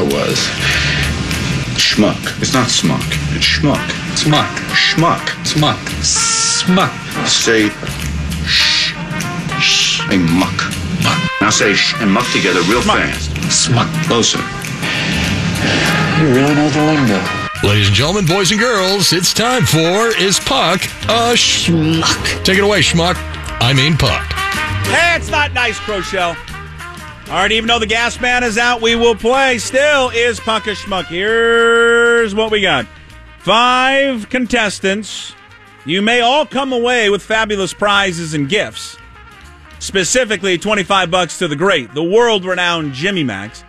I was. Schmuck. It's not smuck. It's schmuck. Smuck. Schmuck. Smuck. Smuck. Say sh. Sh. Say muck. Muck. Now say sh and muck together real fast. Smuck. Closer. You really know the lingo. Ladies and gentlemen, boys and girls, it's time for Is Puck a Schmuck? Take it away, Schmuck. I mean Puck. Hey, it's not nice, Crochelle. All right, even though the gas man is out, we will play. Still is Puck a Schmuck. Here's what we got five contestants. You may all come away with fabulous prizes and gifts. Specifically, 25 bucks to the great, the world renowned Jimmy Max.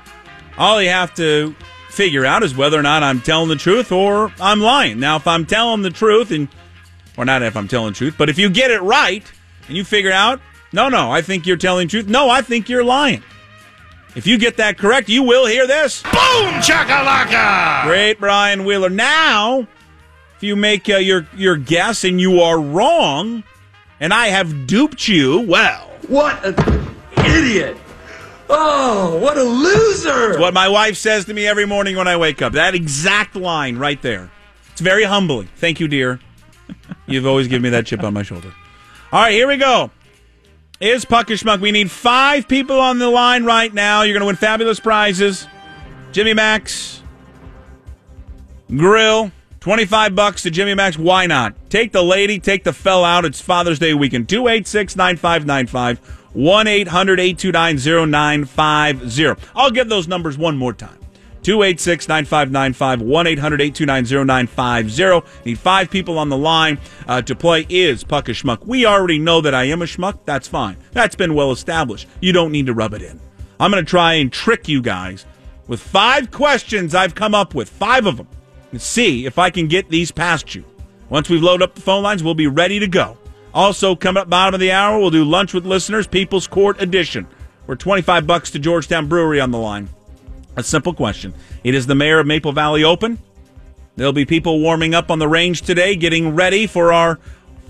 All you have to figure out is whether or not I'm telling the truth or I'm lying. Now, if I'm telling the truth, and or not if I'm telling the truth, but if you get it right and you figure out, no, no, I think you're telling truth. No, I think you're lying. If you get that correct, you will hear this. Boom, chakalaka! Great, Brian Wheeler. Now, if you make uh, your your guess and you are wrong, and I have duped you, well, What an idiot! Oh, what a loser! what my wife says to me every morning when I wake up. That exact line right there. It's very humbling. Thank you, dear. You've always given me that chip on my shoulder. All right, here we go. Is Puck or Schmuck? We need five people on the line right now. You're going to win fabulous prizes. Jimmy Max Grill, 25 bucks to Jimmy Max. Why not? Take the lady, take the fell out. It's Father's Day weekend. 286 9595 1 800 829 0950. I'll give those numbers one more time. 286 9595 1 800 829 0950. Need five people on the line uh, to play Is Puck a Schmuck. We already know that I am a schmuck. That's fine. That's been well established. You don't need to rub it in. I'm going to try and trick you guys with five questions I've come up with, five of them, and see if I can get these past you. Once we've loaded up the phone lines, we'll be ready to go. Also, coming up bottom of the hour, we'll do lunch with listeners, People's Court edition. We're 25 bucks to Georgetown Brewery on the line. A simple question. It is the mayor of Maple Valley Open. There'll be people warming up on the range today, getting ready for our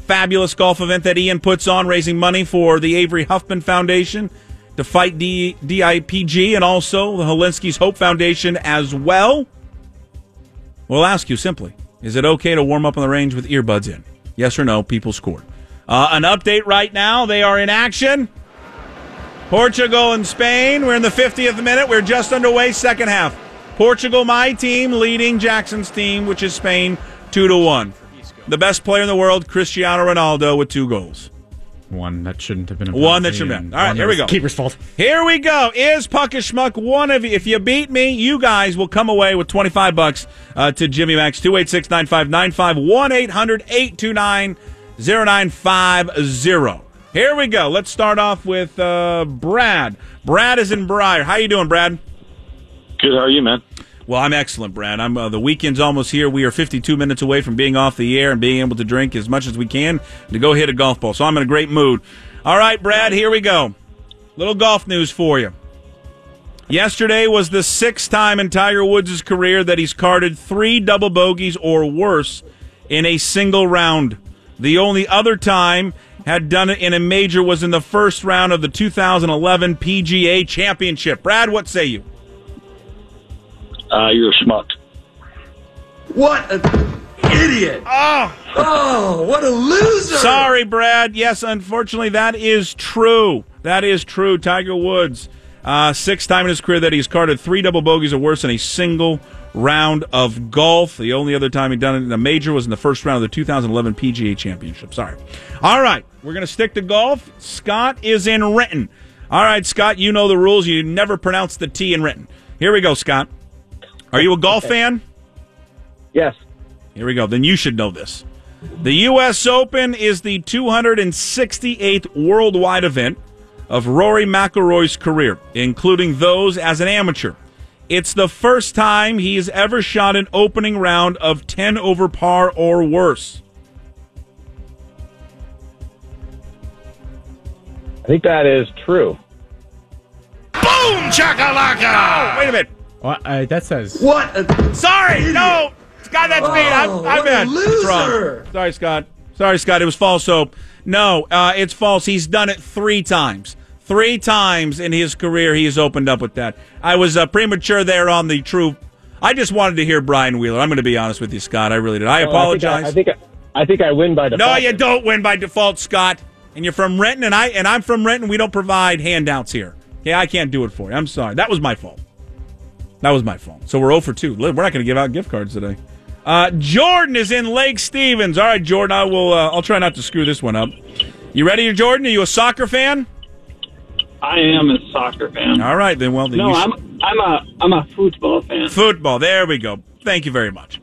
fabulous golf event that Ian puts on, raising money for the Avery Huffman Foundation to fight D- DIPG and also the Hilinski's Hope Foundation as well. We'll ask you simply Is it okay to warm up on the range with earbuds in? Yes or no? People's Court. Uh, an update right now. They are in action. Portugal and Spain. We're in the 50th minute. We're just underway, second half. Portugal, my team, leading Jackson's team, which is Spain, 2 to 1. The best player in the world, Cristiano Ronaldo, with two goals. One that shouldn't have been a One that shouldn't have been. All right, here we go. Keeper's fault. Here we go. Is Puck a Schmuck one of you? If you beat me, you guys will come away with 25 bucks uh, to Jimmy Max, 286 9595 1 800 829 0950. Here we go. Let's start off with uh, Brad. Brad is in Brier. How you doing, Brad? Good. How are you, man? Well, I'm excellent, Brad. I'm uh, the weekend's almost here. We are 52 minutes away from being off the air and being able to drink as much as we can to go hit a golf ball. So I'm in a great mood. All right, Brad, here we go. Little golf news for you. Yesterday was the sixth time in Tiger Woods' career that he's carded three double bogeys or worse in a single round. The only other time had done it in a major was in the first round of the 2011 PGA Championship. Brad, what say you? Uh, you're a schmuck. What an idiot! Oh, Oh, what a loser! Sorry, Brad. Yes, unfortunately, that is true. That is true. Tiger Woods, uh, sixth time in his career that he's carded three double bogeys or worse in a single round of golf. The only other time he'd done it in a major was in the first round of the 2011 PGA Championship. Sorry. All right, we're going to stick to golf. Scott is in Renton. All right, Scott, you know the rules. You never pronounce the T in Renton. Here we go, Scott. Are you a golf fan? Yes. Here we go. Then you should know this. The U.S. Open is the 268th worldwide event of Rory McIlroy's career, including those as an amateur. It's the first time he's ever shot an opening round of 10 over par or worse. I think that is true. Boom, chakalaka! Wait a minute. Well, uh, that says What a Sorry, no. Scott, that's me. I'm, Oh, I'm what a bad. It's wrong. loser. Sorry, Scott. Sorry, Scott. It was false. So, no, uh, it's false. He's done it three times. Three times in his career, he has opened up with that. I was uh, premature there on the true. I just wanted to hear Brian Wheeler. I'm going to be honest with you, Scott. I really did. I Well, apologize. I think I, I think I, I think I win by default. no, you don't win by default, Scott. And you're from Renton, and I and I'm from Renton. We don't provide handouts here. Okay, I can't do it for you. I'm sorry. That was my fault. That was my fault. So we're 0 for 2. We're not going to give out gift cards today. Uh, Jordan is in Lake Stevens. All right, Jordan. I will. Uh, I'll try not to screw this one up. You ready, Jordan? Are you a soccer fan? I am a soccer fan. All right, then. Well, then No, you I'm I'm a I'm a football fan. Football. There we go. Thank you very much.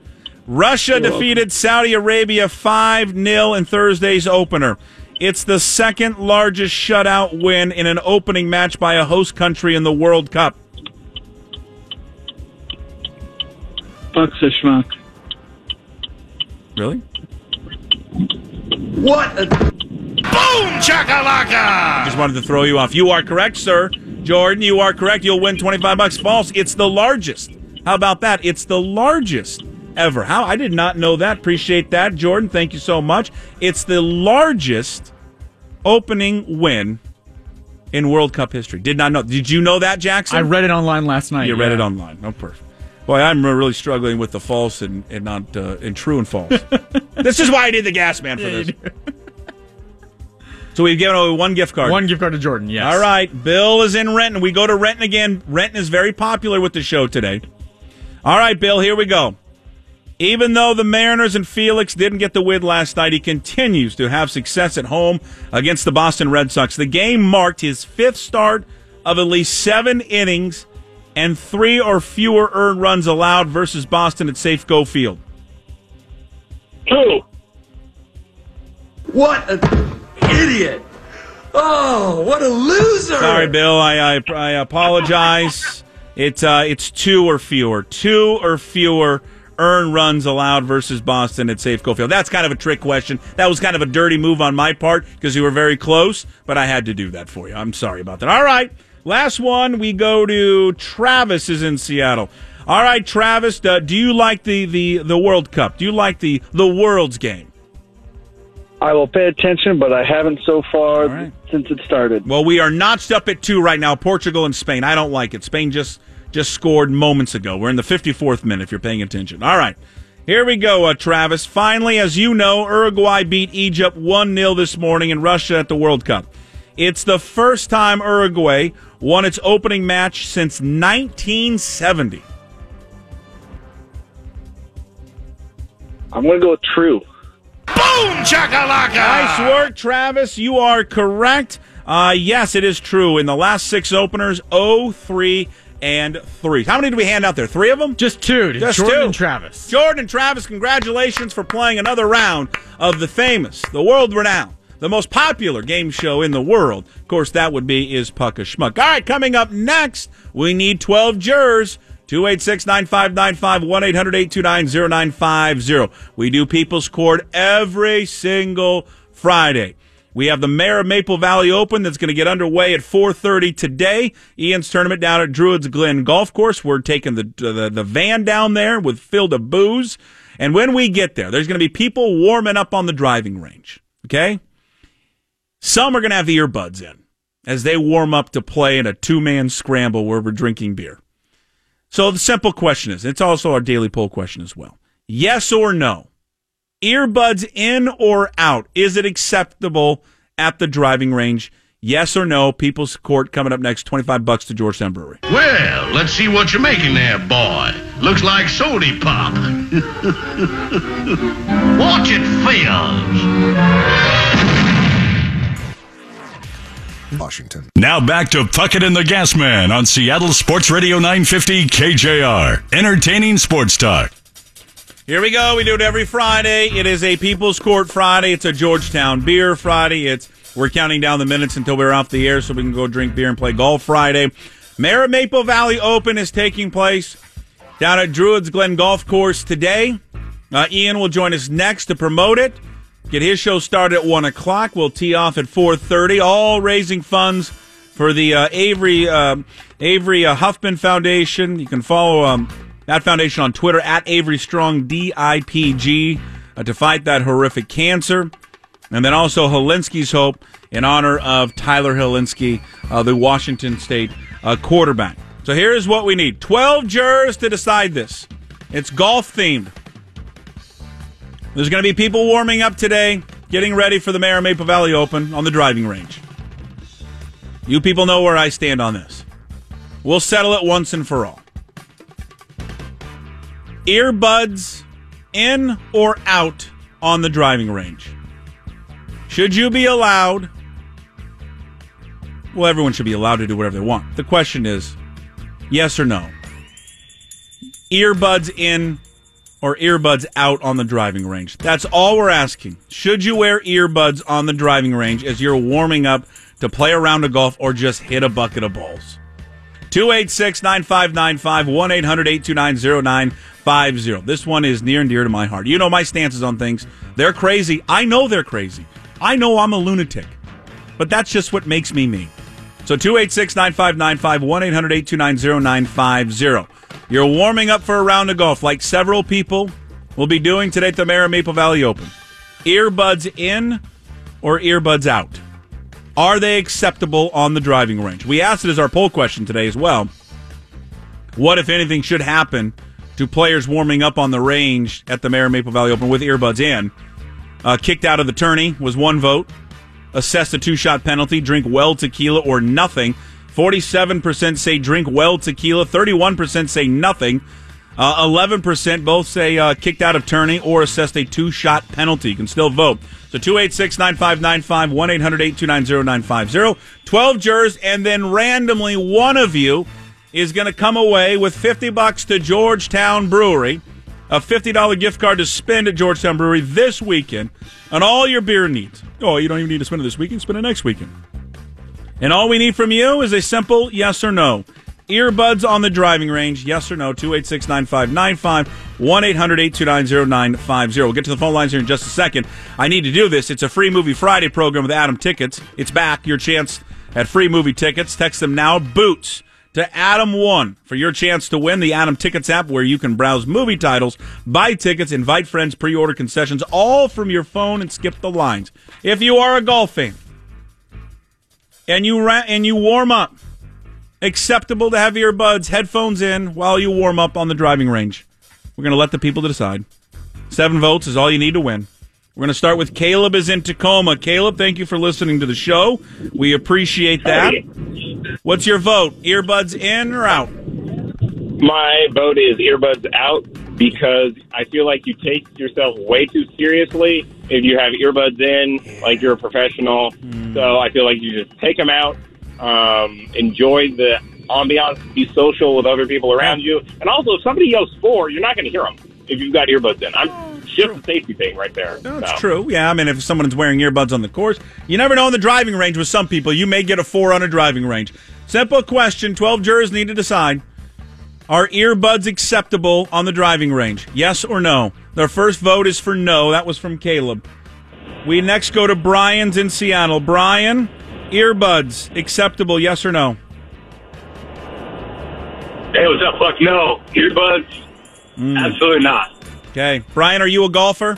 Russia defeated Saudi Arabia 5 0 in Thursday's opener. It's the second largest shutout win in an opening match by a host country in the World Cup. Fuck's a schmuck. Really? What a Just wanted to throw you off. You are correct, sir. Jordan, you are correct. You'll win 25 bucks. False. It's the largest. How about that? It's the largest ever. How? I did not know that. Appreciate that, Jordan. Thank you so much. It's the largest opening win in World Cup history. Did not know. Did you know that, Jackson? I read it online last night. You read it online. Oh, perfect. Boy, I'm really struggling with the false and, and not uh, and true and false. this is why I did the gas man for Yeah, this. Do. So we've given away one gift card. One gift card to Jordan. Yes. All right, Bill is in Renton. We go to Renton again. Renton is very popular with the show today. All right, Bill, here we go. Even though the Mariners and Felix didn't get the win last night, he continues to have success at home against the Boston Red Sox. The game marked his fifth start of at least seven innings and three or fewer earned runs allowed versus Boston at Safeco Field. Two. what an idiot! Oh, what a loser! Sorry, Bill. I I, I apologize. it's uh, it's two or fewer, two or fewer earned runs allowed versus Boston at Safeco Field. That's kind of a trick question. That was kind of a dirty move on my part because you were very close, but I had to do that for you. I'm sorry about that. All right, last one. We go to Travis is in Seattle. All right, Travis. Uh, do you like the, the the World Cup? Do you like the the World's game? I will pay attention, but I haven't so far right. since it started. Well, we are notched up at two right now. Portugal and Spain. I don't like it. Spain just just scored moments ago. We're in the 54th minute. If you're paying attention. All right, here we go, uh, Travis. Finally, as you know, Uruguay beat Egypt one 0 this morning in Russia at the World Cup. It's the first time Uruguay won its opening match since 1970. I'm going to go with true. Nice work, Travis. You are correct. Uh, yes, it is true. In the last six openers, 0, 3, and 3. How many did we hand out there? Three of them? Just two. Just Jordan two. and Travis. Jordan and Travis, congratulations for playing another round of the famous, the world renowned, the most popular game show in the world. Of course, that would be Is Puck a Schmuck. All right, coming up next, we need 12 jurors. 286 9595 1 800 829 0950. We do People's Court every single Friday. We have the Mayor of Maple Valley Open that's going to get underway at 4:30 today. Ian's tournament down at Druids Glen Golf Course. We're taking the, the the van down there with filled of booze, and when we get there, there's going to be people warming up on the driving range. Okay, some are going to have earbuds in as they warm up to play in a two man scramble where we're drinking beer. So the simple question is, it's also our daily poll question as well. Yes or no? Earbuds in or out? Is it acceptable at the driving range? Yes or no? People's Court coming up next. 25 bucks to Georgetown Brewery. Well, let's see what you're making there, boy. Looks like sody pop. Watch it fizz. Washington. Now back to Puckett and the Gasman on Seattle Sports Radio 950 KJR. Entertaining sports talk. Here we go. We do it every Friday. It is a People's Court Friday. It's a Georgetown Beer Friday. It's we're counting down the minutes until we're off the air so we can go drink beer and play golf Friday. Mayor Maple Valley Open is taking place down at Druids Glen Golf Course today. Uh, Ian will join us next to promote it. Get his show started at one o'clock. We'll tee off at four thirty. All raising funds for the uh, Avery uh, Avery uh, Huffman Foundation. You can follow um, that foundation on Twitter at Avery Strong DIPG uh, to fight that horrific cancer. And then also Hilinski's Hope in honor of Tyler Hilinski, uh, the Washington State uh, quarterback. So here's what we need 12 jurors to decide this. It's golf themed. There's going to be people warming up today, getting ready for the Mayor Maple Valley Open on the driving range. You people know where I stand on this. We'll settle it once and for all. Earbuds in or out on the driving range? Should you be allowed? Well, everyone should be allowed to do whatever they want. The question is yes or no? Earbuds in or earbuds out on the driving range? That's all we're asking. Should you wear earbuds on the driving range as you're warming up to play a round of golf or just hit a bucket of balls? 286 9595 1 800 829 0950. This one is near and dear to my heart. You know my stances on things. They're crazy. I know they're crazy. I know I'm a lunatic. But that's just what makes me me. So 286 9595 1 800 829 0950. You're warming up for a round of golf like several people will be doing today at the Mayor Maple Valley Open. Earbuds in or earbuds out? Are they acceptable on the driving range? We asked it as our poll question today as well. What, if anything, should happen to players warming up on the range at the Mayor Maple Valley Open with earbuds in? Uh, kicked out of the tourney was one vote. Assessed a two shot penalty, drink well tequila or nothing. 47% say drink well tequila, 31% say nothing. Uh, 11% both say uh, kicked out of tourney or assessed a two shot penalty. You can still vote. So 286 9595 1 800 829 0950. 12 jurors, and then randomly one of you is going to come away with 50 bucks to Georgetown Brewery, a $50 gift card to spend at Georgetown Brewery this weekend on all your beer needs. Oh, you don't even need to spend it this weekend, spend it next weekend. And all we need from you is a simple yes or no. Earbuds on the driving range, yes or no, 286 9595, 1 800 829 0950. We'll get to the phone lines here in just a second. I need to do this. It's a free movie Friday program with Atom Tickets. It's back. Your chance at free movie tickets. Text them now, Boots, to Adam1 for your chance to win the Atom Tickets app where you can browse movie titles, buy tickets, invite friends, pre order concessions, all from your phone and skip the lines. If you are a golf fan and you, ra- and you warm up, acceptable to have earbuds, headphones in while you warm up on the driving range. We're going to let the people decide. Seven votes is all you need to win. We're going to start with Caleb is in Tacoma. Caleb, thank you for listening to the show. We appreciate that. What's your vote? Earbuds in or out? My vote is earbuds out because I feel like you take yourself way too seriously if you have earbuds in, like you're a professional. So I feel like you just take them out, um, enjoy the ambiance, be social with other people around you, and also if somebody yells "four," you're not going to hear them if you've got earbuds in. I'm just a safety thing right there. That's So. true. Yeah, I mean, if someone's wearing earbuds on the course, you never know on the driving range with some people. You may get a four on a driving range. Simple question 12 jurors need to decide. Are earbuds acceptable on the driving range? Yes or no? Their first vote is for no. That was from Caleb. We next go to Brian's in Seattle. Brian, earbuds acceptable? Yes or no? Hey, what's up? Fuck no. Earbuds? Hmm. Absolutely not. Okay. Brian, are you a golfer?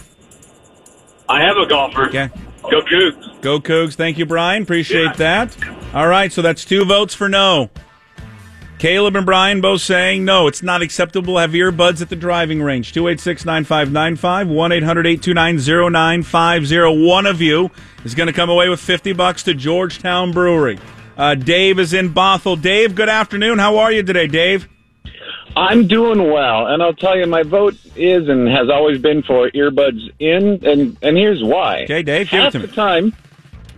I am a golfer. Okay. Go Cougs. Go Cougs. Thank you, Brian. Appreciate that. All right, so that's two votes for no. Caleb and Brian both saying no, it's not acceptable to have earbuds at the driving range. 286 9595 1 800 829 0950. One of you is going to come away with 50 bucks to Georgetown Brewery. Uh, Dave is in Bothell. Dave, good afternoon. How are you today, Dave? I'm doing well, and I'll tell you, my vote is and has always been for earbuds in, and and here's why. Okay, Dave, give it Half to the me. time,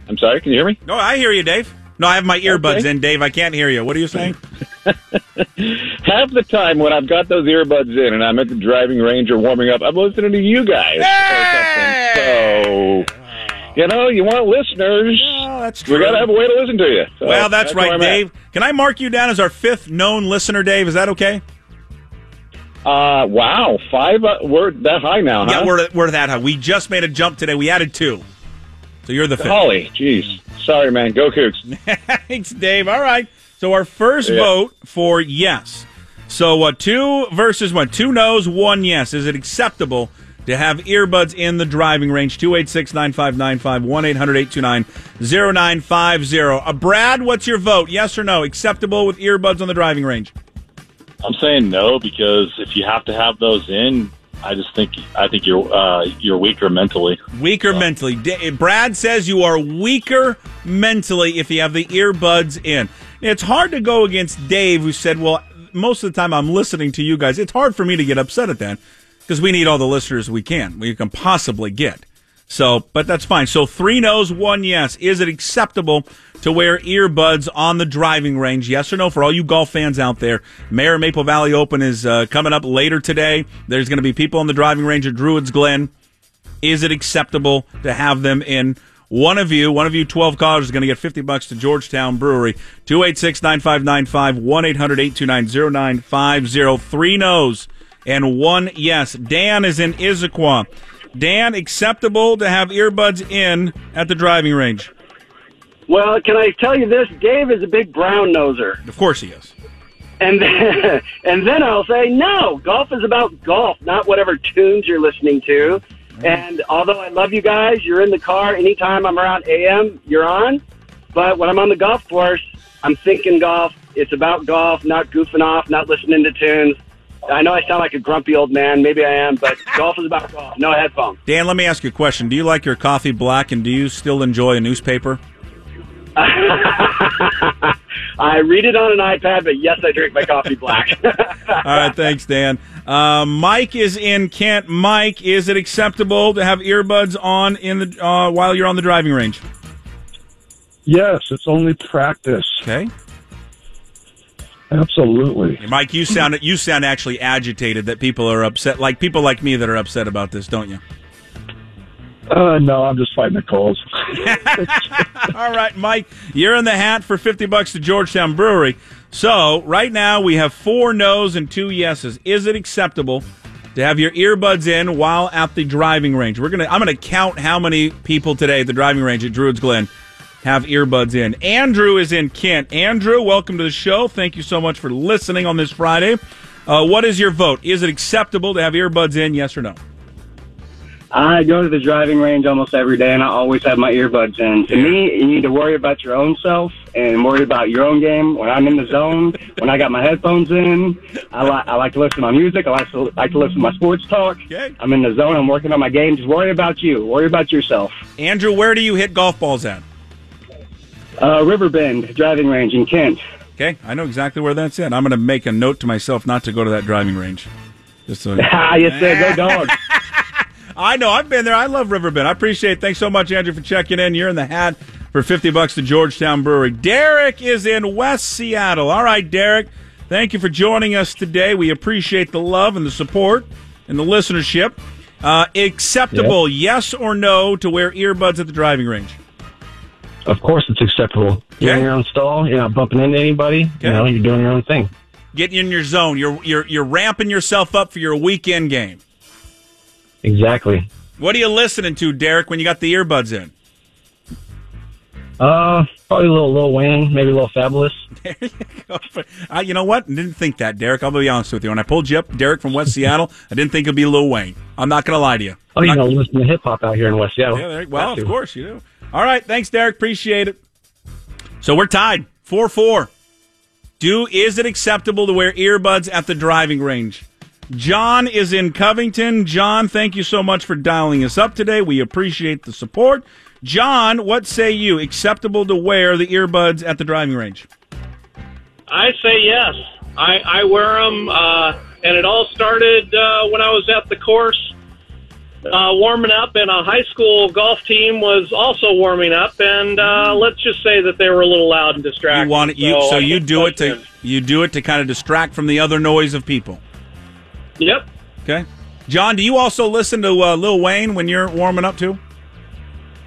I'm sorry, can you hear me? No, I hear you, Dave. No, I have my earbuds Okay. in, Dave. I can't hear you. What are you saying? Half the time when I've got those earbuds in and I'm at the driving range or warming up, I'm listening to you guys something. So, you know, you want listeners. that's true. We got to have a way to listen to you. So well, that's, where right, I'm at. Dave. Can I mark you down as our fifth known listener, Dave? Is that okay? Uh, wow, five. Uh, we're that high now, huh? Yeah, we're, we're that high. We just made a jump today. We added two. So you're the fifth. Holly, jeez. Sorry, man. Go Cougs. Thanks, Dave. All right. So our first Yeah. vote for yes. So uh, two versus one. Two no's, one yes. Is it acceptable to have earbuds in the driving range? 286 9595 1 800 829 0950. Uh, Brad, what's your vote? Yes or no? Acceptable with earbuds on the driving range? I'm saying no because if you have to have those in, I just think I think you're uh, you're weaker mentally. Weaker mentally. D- Brad says you are weaker mentally if you have the earbuds in. It's hard to go against Dave, who said, "Well, most of the time I'm listening to you guys. It's hard for me to get upset at that because we need all the listeners we can we can possibly get." So, but that's fine. So three no's, one yes. Is it acceptable to wear earbuds on the driving range? Yes or no? For all you golf fans out there, Mayor Maple Valley Open is uh, coming up later today. There's going to be people on the driving range at Druids Glen. Is it acceptable to have them in? One of you, one of you 12 callers is going to get 50 bucks to Georgetown Brewery. 286-9595, 1-800-829-0950. Three no's and one yes. Dan is in Issaquah. Dan, acceptable to have earbuds in at the driving range? Well, can I tell you this? Dave is a big brown noser. Of course he is. And then, and then I'll say, no, golf is about golf, not whatever tunes you're listening to. And although I love you guys, you're in the car anytime I'm around AM, you're on. But when I'm on the golf course, I'm thinking golf. It's about golf, not goofing off, not listening to tunes. I know I sound like a grumpy old man. Maybe I am, but golf is about golf. No headphones. Dan, let me ask you a question. Do you like your coffee black and do you still enjoy a newspaper? I read it on an iPad, but yes, I drink my coffee black. All right, thanks, Dan. Uh, Mike is in Kent. Mike, is it acceptable to have earbuds on in the uh, while you're on the driving range? Yes, it's only practice. Okay. Absolutely. Hey, Mike, you sound you sound actually agitated that people are upset, like people like me that are upset about this, don't you? Uh, no, I'm just fighting the calls. All right, Mike, you're in the hat for 50 bucks to Georgetown Brewery. So, right now we have four no's and two yeses. Is it acceptable to have your earbuds in while at the driving range? We're going to I'm going to count how many people today at the driving range at Druids Glen have earbuds in. Andrew is in Kent. Andrew, welcome to the show. Thank you so much for listening on this Friday. Uh, what is your vote? Is it acceptable to have earbuds in? Yes or no? I go to the driving range almost every day, and I always have my earbuds in. To me, you need to worry about your own self and worry about your own game. When I'm in the zone, when I got my headphones in, I, li- I like to listen to my music. I like to, like to listen to my sports talk. Okay. I'm in the zone. I'm working on my game. Just worry about you. Worry about yourself. Andrew, where do you hit golf balls at? Uh, Riverbend driving range in Kent. Okay, I know exactly where that's at. I'm going to make a note to myself not to go to that driving range. Just so. yes, sir. Go dogs. I know. I've been there. I love Riverbend. I appreciate it. Thanks so much, Andrew, for checking in. You're in the hat for 50 bucks to Georgetown Brewery. Derek is in West Seattle. All right, Derek. Thank you for joining us today. We appreciate the love and the support and the listenership. Uh, acceptable, yes or no, to wear earbuds at the driving range? Of course, it's acceptable. You're in your own stall. You're not bumping into anybody. You know, you're doing your own thing. Getting in your zone. You're you're you're ramping yourself up for your weekend game. Exactly. What are you listening to, Derek, when you got the earbuds in? Uh, probably a little Lil Wayne, maybe a little Fabolous. There you go. Uh, you know what? I didn't think that, Derek. I'll be honest with you. When I pulled you up, Derek from West Seattle, I didn't think it'd be Lil Wayne. I'm not going to lie to you. Oh, you know, listen to hip hop out here in West Seattle. Yeah, there, well, of course you do. All right, thanks, Derek. Appreciate it. So we're tied, four four. Do is it acceptable to wear earbuds at the driving range? John is in Covington. John, thank you so much for dialing us up today. We appreciate the support. John, what say you? Acceptable to wear the earbuds at the driving range? I say yes. I, I wear them, uh, and it all started uh, when I was at the course uh, warming up, and a high school golf team was also warming up, and uh, let's just say that they were a little loud and distracting. You want it, you I so you do it to you do it to kind of distract from the other noise of people. Yep. Okay, John, do you also listen to uh, Lil Wayne when you're warming up too?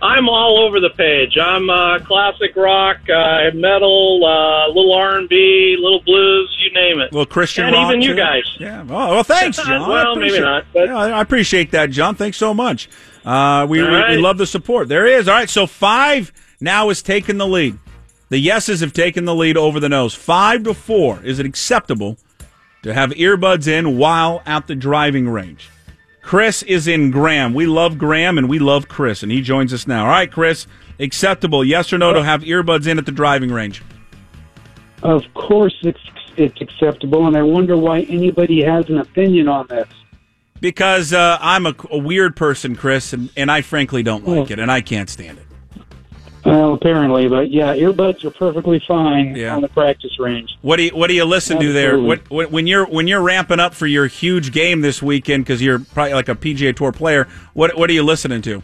I'm all over the page. I'm uh, classic rock, uh, metal, uh, little R&B, little blues, you name it. Well, Christian and rock, even you guys. Yeah. Oh, well, thanks, John. Well, maybe not. But Yeah, I appreciate that, John. Thanks so much. Uh, we, we, we love the support. There is. All right. So five now is taking the lead. The yeses have taken the lead over the nose. Five to four. Is it acceptable to have earbuds in while at the driving range? Chris is in Graham. We love Graham and we love Chris, and he joins us now. All right, Chris, acceptable, yes or no, to have earbuds in at the driving range? Of course, it's it's acceptable, and I wonder why anybody has an opinion on this. Because uh, I'm a, a weird person, Chris, and, and I frankly don't like it, and I can't stand it. Well, apparently, but yeah, earbuds are perfectly fine Yeah. on the practice range. What do you What do you listen to there? What, what when you're when you're ramping up for your huge game this weekend because you're probably like a PGA Tour player? What What are you listening to?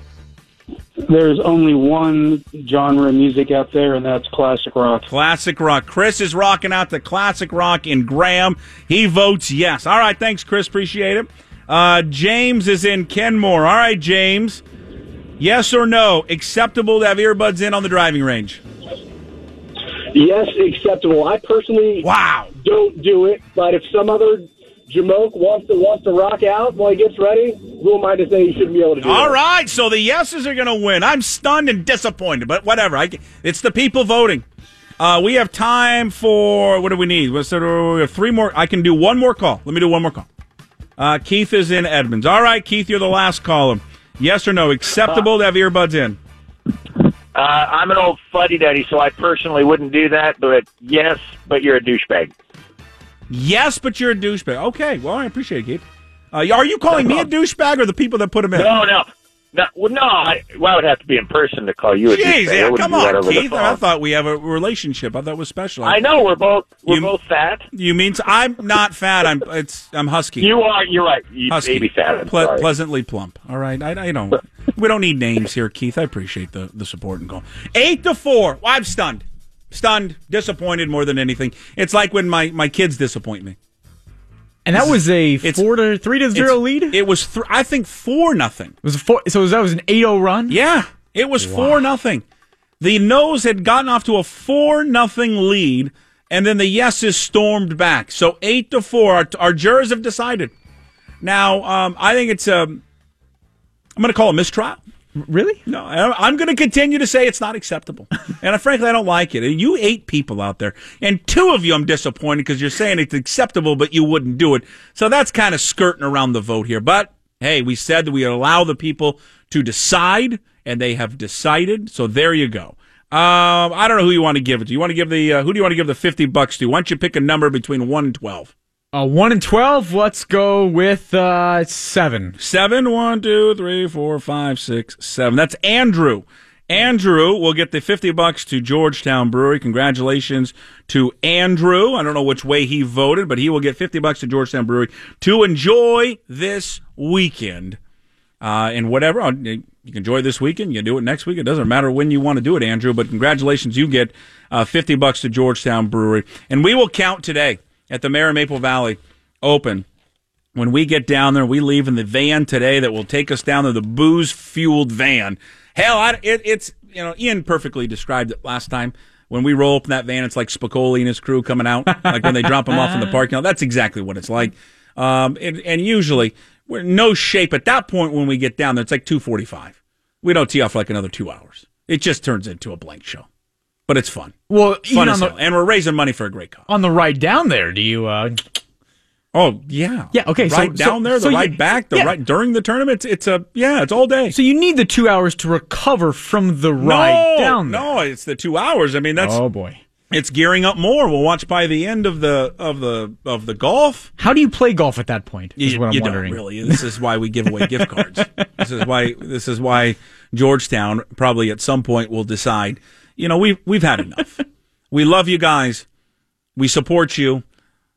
There's only one genre of music out there, and that's classic rock. Classic rock. Chris is rocking out the classic rock in Graham. He votes yes. All right, thanks, Chris. Appreciate it. Uh, James is in Kenmore. All right, James. Yes or no? Acceptable to have earbuds in on the driving range? Yes, acceptable. I personally wow don't do it, but if some other jamoke wants to wants to rock out while he gets ready, who am I to say he shouldn't be able to do All that? right, so the yeses are going to win. I'm stunned and disappointed, but whatever. I, it's the people voting. Uh, we have time for what do we need? What's there, we have three more. I can do one more call. Let me do one more call. Uh, Keith is in Edmonds. All right, Keith, you're the last caller. Yes or no? Acceptable to have earbuds in? Uh, I'm an old fuddy duddy, so I personally wouldn't do that. But yes, but you're a douchebag. Yes, but you're a douchebag. Okay, well, I appreciate it, Keith. Uh, are you calling me a douchebag or the people that put him in? No, no, no. Well, no. I, well, I would have to be in person to call you a Jeez, yeah, come on, Keith. I thought we have a relationship. I thought it was special. I know we're both we're You- both fat. You mean I'm not fat? I'm it's I'm husky. You are. You're right. You husky, baby fat. Ple- pleasantly plump. All right, I, I don't. we don't need names here, Keith. I appreciate the the support and call. Eight to four. Well, I'm stunned, stunned, disappointed more than anything. It's like when my my kids disappoint me. And that was a four to three to zero lead. It was, th- I think, four nothing. It was a four. So that was an 8-0 run. Yeah, it was four nothing. The no's had gotten off to a four nothing lead, and then the yeses stormed back. So eight to four. Our, our jurors have decided. Now, um, I think it's a. I'm going to call it a mistrial. Really? No, I'm going to continue to say it's not acceptable, and I, frankly, I don't like it. And you eight people out there, and two of you, I'm disappointed because you're saying it's acceptable, but you wouldn't do it. So that's kind of skirting around the vote here. But hey, we said that we allow the people to decide, and they have decided. So there you go. Um, I don't know who you want to give it to. You want to give the uh, who do you want to give the fifty bucks to? Why don't you pick a number between one and twelve? Uh, one and twelve. Let's go with uh, seven. Seven, one, two, three, four, five, six, seven. That's Andrew. Andrew will get the 50 bucks to Georgetown Brewery. Congratulations to Andrew. I don't know which way he voted, but he will get 50 bucks to Georgetown Brewery to enjoy this weekend. Uh, and whatever, uh, you can enjoy this weekend. You can do it next week. It doesn't matter when you want to do it, Andrew, but congratulations. You get uh, 50 bucks to Georgetown Brewery. And we will count today at the Mayor Maple Valley Open when we get down there, we leave in the van today that will take us down to the booze fueled van. Hell, I, it, it's you know Ian perfectly described it last time. When we roll up in that van, it's like Spicoli and his crew coming out, like when they drop him off in the parking lot. That's exactly what it's like. Um, and, and usually we're in no shape at that point when we get down there. It's like two forty five. We don't tee off for like another two hours. It just turns into a blank show, but it's fun. Well, fun as on hell. the and we're raising money for a great cause. on the ride down there, do you? Uh, Oh yeah, Yeah, okay, so- Right down so- there, the so you- right back, the yeah. right during the tournament. It's, it's a yeah, it's all day. so you need the two hours to recover from the ride no, down there. No, it's the two hours. I mean, that's Oh boy. it's gearing up more. We'll watch by the end of the of the of the golf. How do you play golf at that point? Is You, what I'm you wondering. don't really. This is why we give away gift cards. This is why this is why Georgetown probably at some point will decide. You know, we've we've had enough. we love you guys. We support you.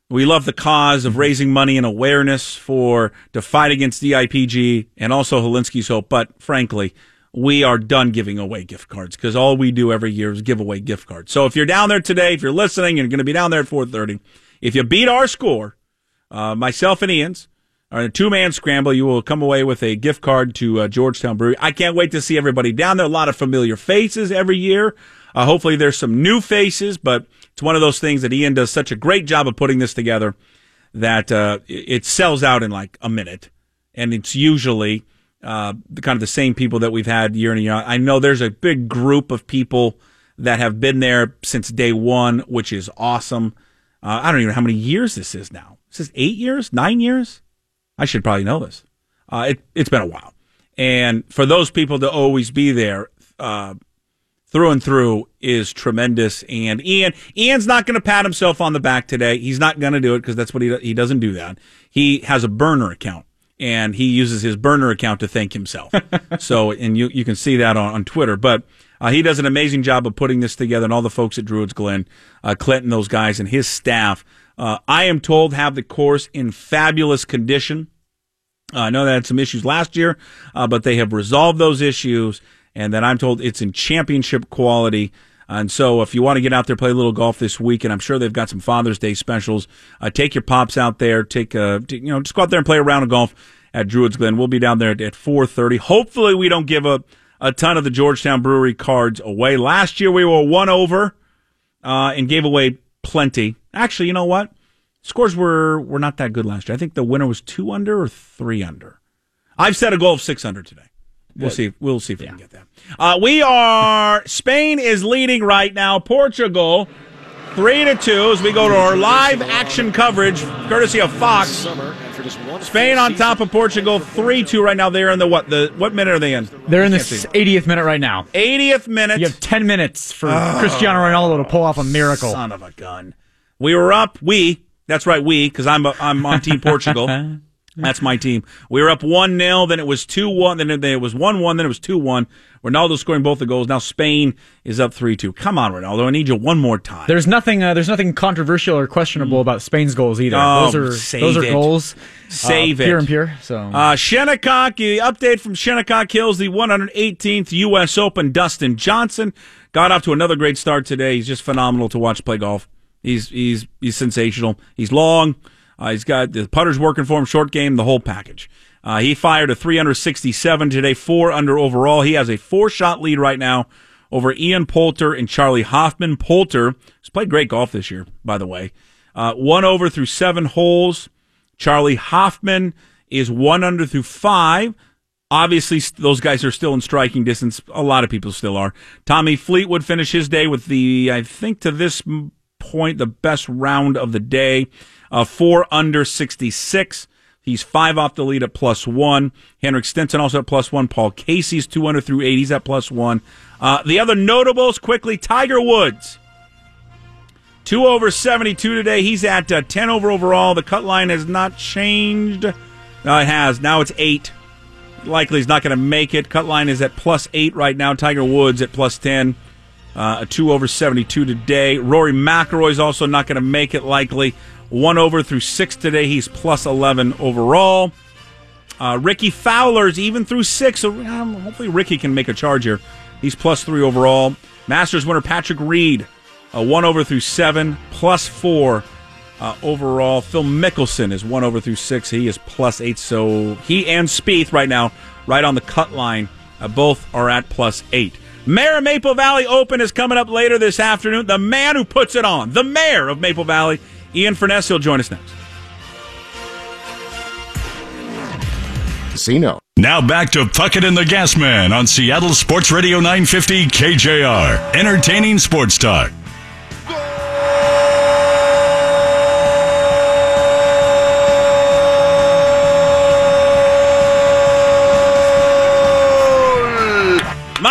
We love the cause of raising money and awareness for to fight against DIPG and also Hilinski's Hope. But frankly, we are done giving away gift cards because all we do every year is give away gift cards. So if you're down there today, if you're listening, you're going to be down there at 4:30. If you beat our score, uh, myself and Ian's, or a two man scramble, you will come away with a gift card to uh, Georgetown Brewery. I can't wait to see everybody down there. A lot of familiar faces every year. Uh, hopefully, there's some new faces, but it's one of those things that Ian does such a great job of putting this together that uh, it sells out in like a minute, and it's usually uh, kind of the same people that we've had year in and year out. I know there's a big group of people that have been there since day one, which is awesome. Uh, I don't even know how many years this is now. This is eight years, nine years. I should probably know this. uh, it, it's been a while. And for those people to always be there, uh, through and through is tremendous. And Ian, Ian's not going to pat himself on the back today. He's not going to do it because that's what he he doesn't do that. He has a burner account and he uses his burner account to thank himself. so, and you you can see that on, on Twitter, but. Uh, he does an amazing job of putting this together, and all the folks at Druids Glen, uh, Clinton, those guys, and his staff. Uh, I am told have the course in fabulous condition. Uh, I know they had some issues last year, uh, but they have resolved those issues, and then I'm told it's in championship quality. And so, if you want to get out there play a little golf this week, and I'm sure they've got some Father's Day specials, uh, take your pops out there. Take a, you know, just go out there and play a round of golf at Druids Glen. We'll be down there at, at 4:30. Hopefully, we don't give a a ton of the Georgetown Brewery cards away. Last year, we were one over uh, and gave away plenty. Actually, you know what? Scores were were not that good last year. I think the winner was two under or three under. I've set a goal of six under today. We'll Good. see. We'll see if we can get that. Uh, we are. Spain is leading right now. Portugal three to two as we go to our live action coverage, courtesy of Fox. Spain on top of Portugal three two right now. They're in the what? The what minute are they in? They're in the 80th minute right now. 80th minute. You have 10 minutes for Oh. Cristiano Ronaldo to pull off a miracle. Son of a gun. We were up. We. That's right. We because I'm I'm on Team Portugal. That's my team. We were up one 0 Then it was two one. Then it was one one. Then it was two one. Ronaldo scoring both the goals. Now Spain is up three two. Come on, Ronaldo. I need you one more time. There's nothing. Uh, there's nothing controversial or questionable about Spain's goals either. Oh, those are those are it. goals. Save uh, it. Pure and pure. So Uh, Shinnecock, the update from Shinnecock Hills, the 118th U.S. Open. Dustin Johnson got off to another great start today. He's just phenomenal to watch play golf. He's he's he's sensational. He's long. Uh, he's got the putters working for him, short game, the whole package. Uh, he fired a 367 today, four under overall. He has a four shot lead right now over Ian Poulter and Charley Hoffman. Poulter has played great golf this year, by the way. Uh, one over through seven holes. Charley Hoffman is one under through five. Obviously, those guys are still in striking distance. A lot of people still are. Tommy Fleetwood finished his day with the, I think to this point, the best round of the day. Uh, four under 66. He's five off the lead at plus one. Henrik Stenson also at plus one. Paul Casey's two under through eight. He's at plus one. Uh, the other notables quickly Tiger Woods. Two over 72 today. He's at uh, 10 over overall. The cut line has not changed. No, it has. Now it's eight. Likely he's not going to make it. Cut line is at plus eight right now. Tiger Woods at plus 10. Uh, a two over 72 today. Rory McIlroy's also not going to make it likely. One over through six today. He's plus 11 overall. Uh, Rickie Fowler's even through six. Um, hopefully Ricky can make a charge here. He's plus three overall. Masters winner Patrick Reed, uh, one over through seven, plus four uh, overall. Phil Mickelson is one over through six. He is plus eight. So he and Spieth right now, right on the cut line, uh, both are at plus eight. Mayor of Maple Valley Open is coming up later this afternoon. The man who puts it on, the mayor of Maple Valley, Ian Furness, will join us next. Casino. Now back to Puckett and the Gas Man on Seattle Sports Radio 950 KJR. Entertaining sports talk.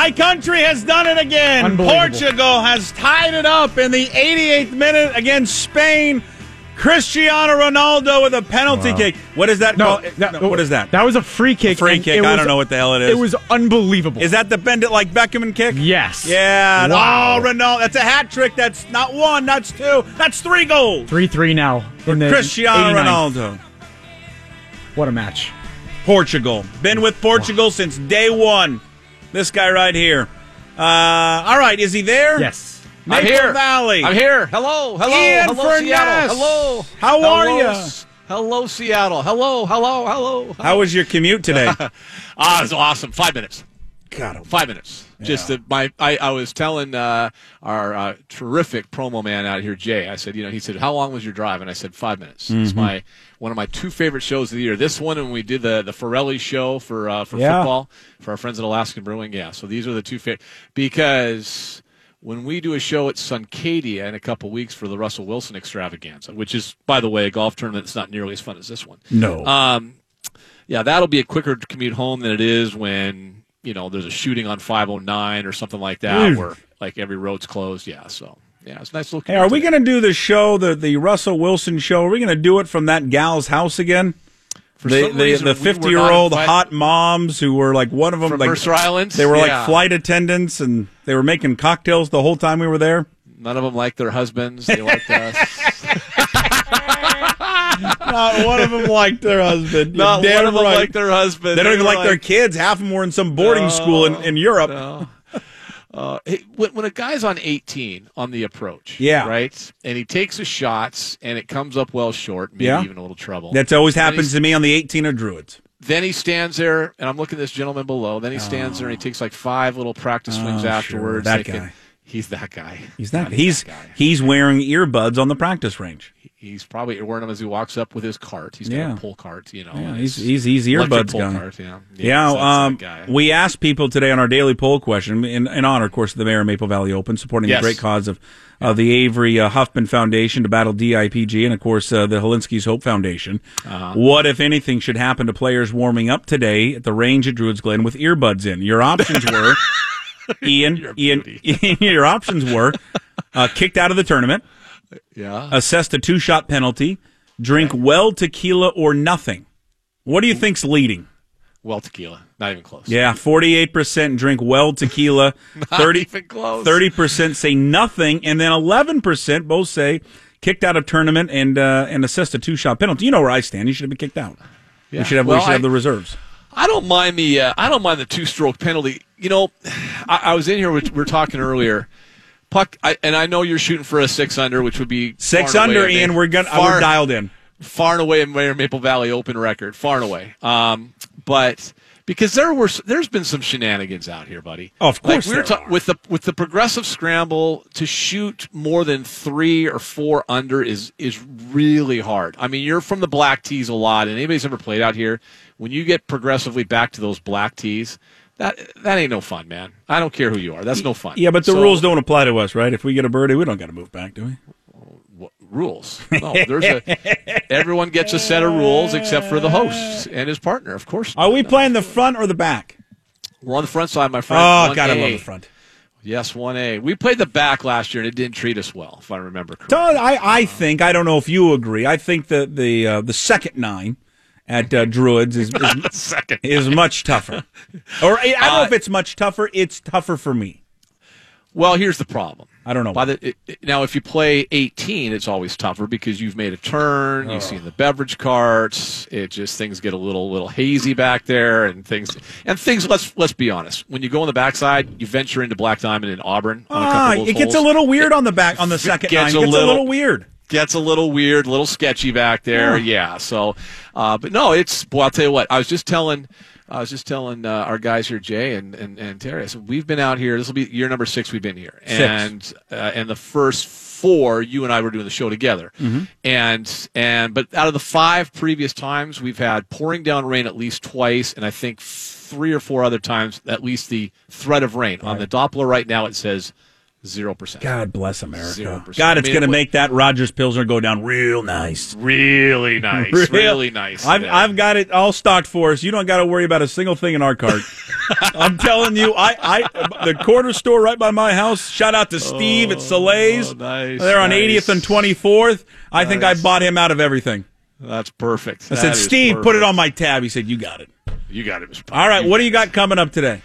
My country has done it again. Portugal has tied it up in the 88th minute against Spain. Cristiano Ronaldo with a penalty Wow. kick. What is that? No, that- No, what is that? That was a free kick. free kick. I was- don't know what the hell it is. It was unbelievable. Is that the bend it like Beckham kick? Yes. Yeah. Wow. Oh, Ronaldo. That's a hat trick. That's not one. That's two. That's three goals. three three now in the Cristiano 89th. Ronaldo. What a match! Portugal. Been with Portugal since day one. This guy right here. Uh, all right. Is he there? Yes. Maple I'm here. Valley. I'm here. Hello, hello, Ian hello, Furness. Seattle. Hello. How are Hello, ya? S- Hello, Seattle. Hello, hello, hello. How was your commute today? ah, it was awesome. Five minutes. God, Five minutes. Just that my I, I was telling uh, our uh, terrific promo man out here, Jay. I said, you know, he said, "How long was your drive?" And I said, five minutes. It's Mhm. my one of my two favorite shows of the year. This one, and we did the the Forelli show for uh, for Yeah. football for our friends at Alaskan Brewing. Yeah, so these are the two favorite because when we do a show at Suncadia in a couple weeks for the Russell Wilson Extravaganza, which is, by the way, a golf tournament that's not nearly as fun as this one. No. Um, yeah, that'll be a quicker commute home than it is when you know there's a shooting on 509 or something like that, Oof. where like every road's closed. Yeah, so yeah, it's a nice little. Hey, are we going to do the show, the the Russell Wilson show? Are we going to do it from that gal's house again? For the some the, reason, the we fifty year old invited- hot moms who were like one of them From like Mercer? They were Yeah. like flight attendants and they were making cocktails the whole time we were there. None of them liked their husbands. They liked us. Not one of them liked their husband. Not one of them right. liked their husband. They don't They even were like, their kids. Half of them were in some boarding No, school in, in Europe. no. Uh, when, when a guy's on 18 on the approach, Yeah. right, and he takes his shots and it comes up well short, maybe Yeah. even a little trouble. That's always happens to me on the 18 of Druids. Then he stands there, and I'm looking at this gentleman below. Then he stands there and he takes like five little practice swings Oh, sure. afterwards. That thinking, guy. He's that guy. He's that. He's he's wearing earbuds on the practice range. He's probably wearing them as he walks up with his cart. He's got Yeah. a pull cart, you know. Yeah, he's he's he's earbuds pull guy. Cart, yeah, Yeah, that um, guy. we asked people today on our daily poll question in, in honor, of course, of the Mayor of Maple Valley Open, supporting Yes. the great cause of uh, the Avery uh, Huffman Foundation to battle DIPG, and of course uh, the Hilinski's Hope Foundation. Uh-huh. What, if anything, should happen to players warming up today at the range at Druids Glen with earbuds in? Your options were, Ian, Ian, your options were uh, kicked out of the tournament, Yeah. assessed a two shot penalty, drink well tequila or nothing. What do you think's leading? Well, tequila, not even close. Yeah, forty-eight percent drink well tequila. Not 30 even close. Thirty percent say nothing, and then eleven percent both say kicked out of tournament and uh, and assessed a two-shot penalty. You know where I stand. You should have been kicked out. Yeah. We should have. Well, we should have the reserves. I don't mind the uh, I don't mind the two stroke penalty. You know, I, I was in here. We were talking earlier. Puck, I, and I know you're shooting for a six under, which would be Six and under, Ian. We're gonna. far, we're dialed in. far and away a Mayor Maple Valley Open record, far and away. Um, but because there were there's been some shenanigans out here, buddy. Oh, of course like we were ta- with the with the progressive scramble to shoot more than three or four under is is really hard. I mean, you're from the black tees a lot, and anybody's ever played out here, when you get progressively back to those black tees. That that ain't no fun, man. I don't care who you are. That's no fun. Yeah, but the So- rules don't apply to us, right? If we get a birdie, we don't got to move back, do we? rules. No, there's a everyone gets a set of rules except for the host and his partner, of course. Are we playing the front or the back? We're on the front side, my friend. Oh, 1A. God, I love the front. Yes, one A. We played the back last year and it didn't treat us well, if I remember correctly. I, I think I don't know if you agree. I think that the uh, the second nine at uh, Druids is is, second is much tougher. Or I don't know Uh, if it's much tougher. It's tougher for me. Well, here's the problem. I don't know. By the it, it- now, if you play 18, it's always tougher because you've made a turn, Oh. you've seen the beverage carts. It just things get a little little hazy back there, and things and things. Let's let's be honest. When you go on the backside, you venture into Black Diamond and Auburn. On a couple Ah, it gets a little weird on the back on the second nine. gets It a gets little- a little weird. Gets a little weird, a little sketchy back there. Yeah. So, uh, but no, it's boy. I'll tell you what. I was just telling, I was just telling uh, our guys here, Jay and and, and Terry. I said we've been out here. This will be year number six. We've been here, Six. and uh, and the first four, you and I were doing the show together. Mhm. And and but out of the five previous times, we've had pouring down rain at least twice, and I think three or four other times at least the threat of rain. On the Doppler right now, it says zero percent. God bless America. Zero percent. God, it's I mean, going to it- make that Rogers Pilsner go down real nice. Really nice. Real- Really nice. I've, Yeah. I've got it all stocked for us. You don't got to worry about a single thing in our cart. I'm telling you, I, I the corner store right by my house. Shout out to oh, Steve at Soleil's. Oh, nice, They're on nice. 80th and 24th. I think I bought him out of everything. That's perfect. I That said, Steve, put it on my tab. He said, you got it. You got it. All right, what do you got coming up today?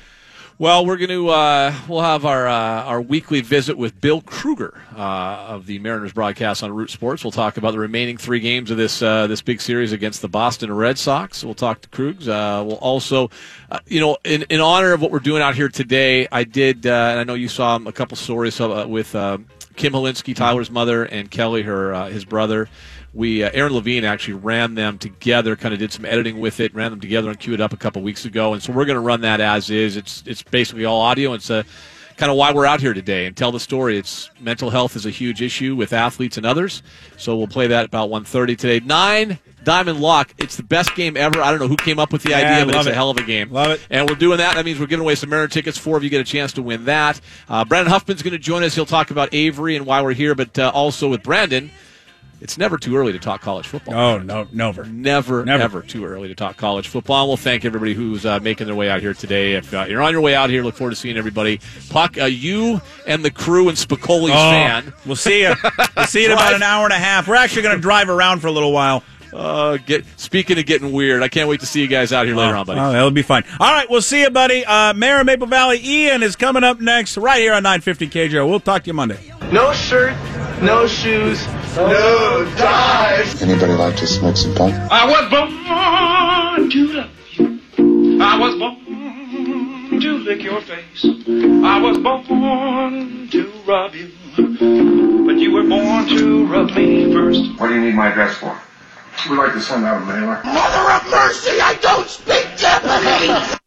Well, we're going to uh, we'll have our uh, our weekly visit with Bill Krueger uh, of the Mariners broadcast on Root Sports. We'll talk about the remaining three games of this uh, this big series against the Boston Red Sox. We'll talk to Krugs. Uh, we'll also, uh, you know, in, in honor of what we're doing out here today, I did, and I know you saw a couple stories with Kim Hilinski, Tyler's mother, and Kelly, her his brother. We uh, Aaron Levine actually ran them together, kind of did some editing with it, ran them together and queued it up a couple weeks ago, and so we're going to run that as is. It's it's basically all audio. It's a kind of why we're out here today and tell the story. It's mental health is a huge issue with athletes and others, so we'll play that about 1.30 today. Nine Diamond Lock. It's the best game ever. I don't know who came up with the Yeah, idea, but it's a hell of a game. Love it. And we're doing that. That means we're giving away some Mariner tickets. Four of you get a chance to win that. Uh, Brandon Huffman's going to join us. He'll talk about Avery and why we're here, but uh, also with Brandon. It's never too early to talk college football. Oh no, never, never, Never. ever too early to talk college football. We'll thank everybody who's uh, making their way out here today. If uh, you're on your way out here, look forward to seeing everybody. Puck, uh, you and the crew and Spicoli's Oh, fan. We'll see you. We'll see you in about an hour and a half. We're actually going to drive around for a little while. Uh, get speaking of getting weird, I can't wait to see you guys out here later on, buddy. Oh, that'll be fine. All right, we'll see you, buddy. Uh, Mayor of Maple Valley, Ian, is coming up next right here on 950 KJ. We'll talk to you Monday. No shirt, no shoes, no ties. Anybody like to smoke some pot? I was born to love you. I was born to lick your face. I was born to rob you. But you were born to rub me first. What do you need my address for? We'd like to send out a mailer. Mother of mercy, I don't speak Japanese!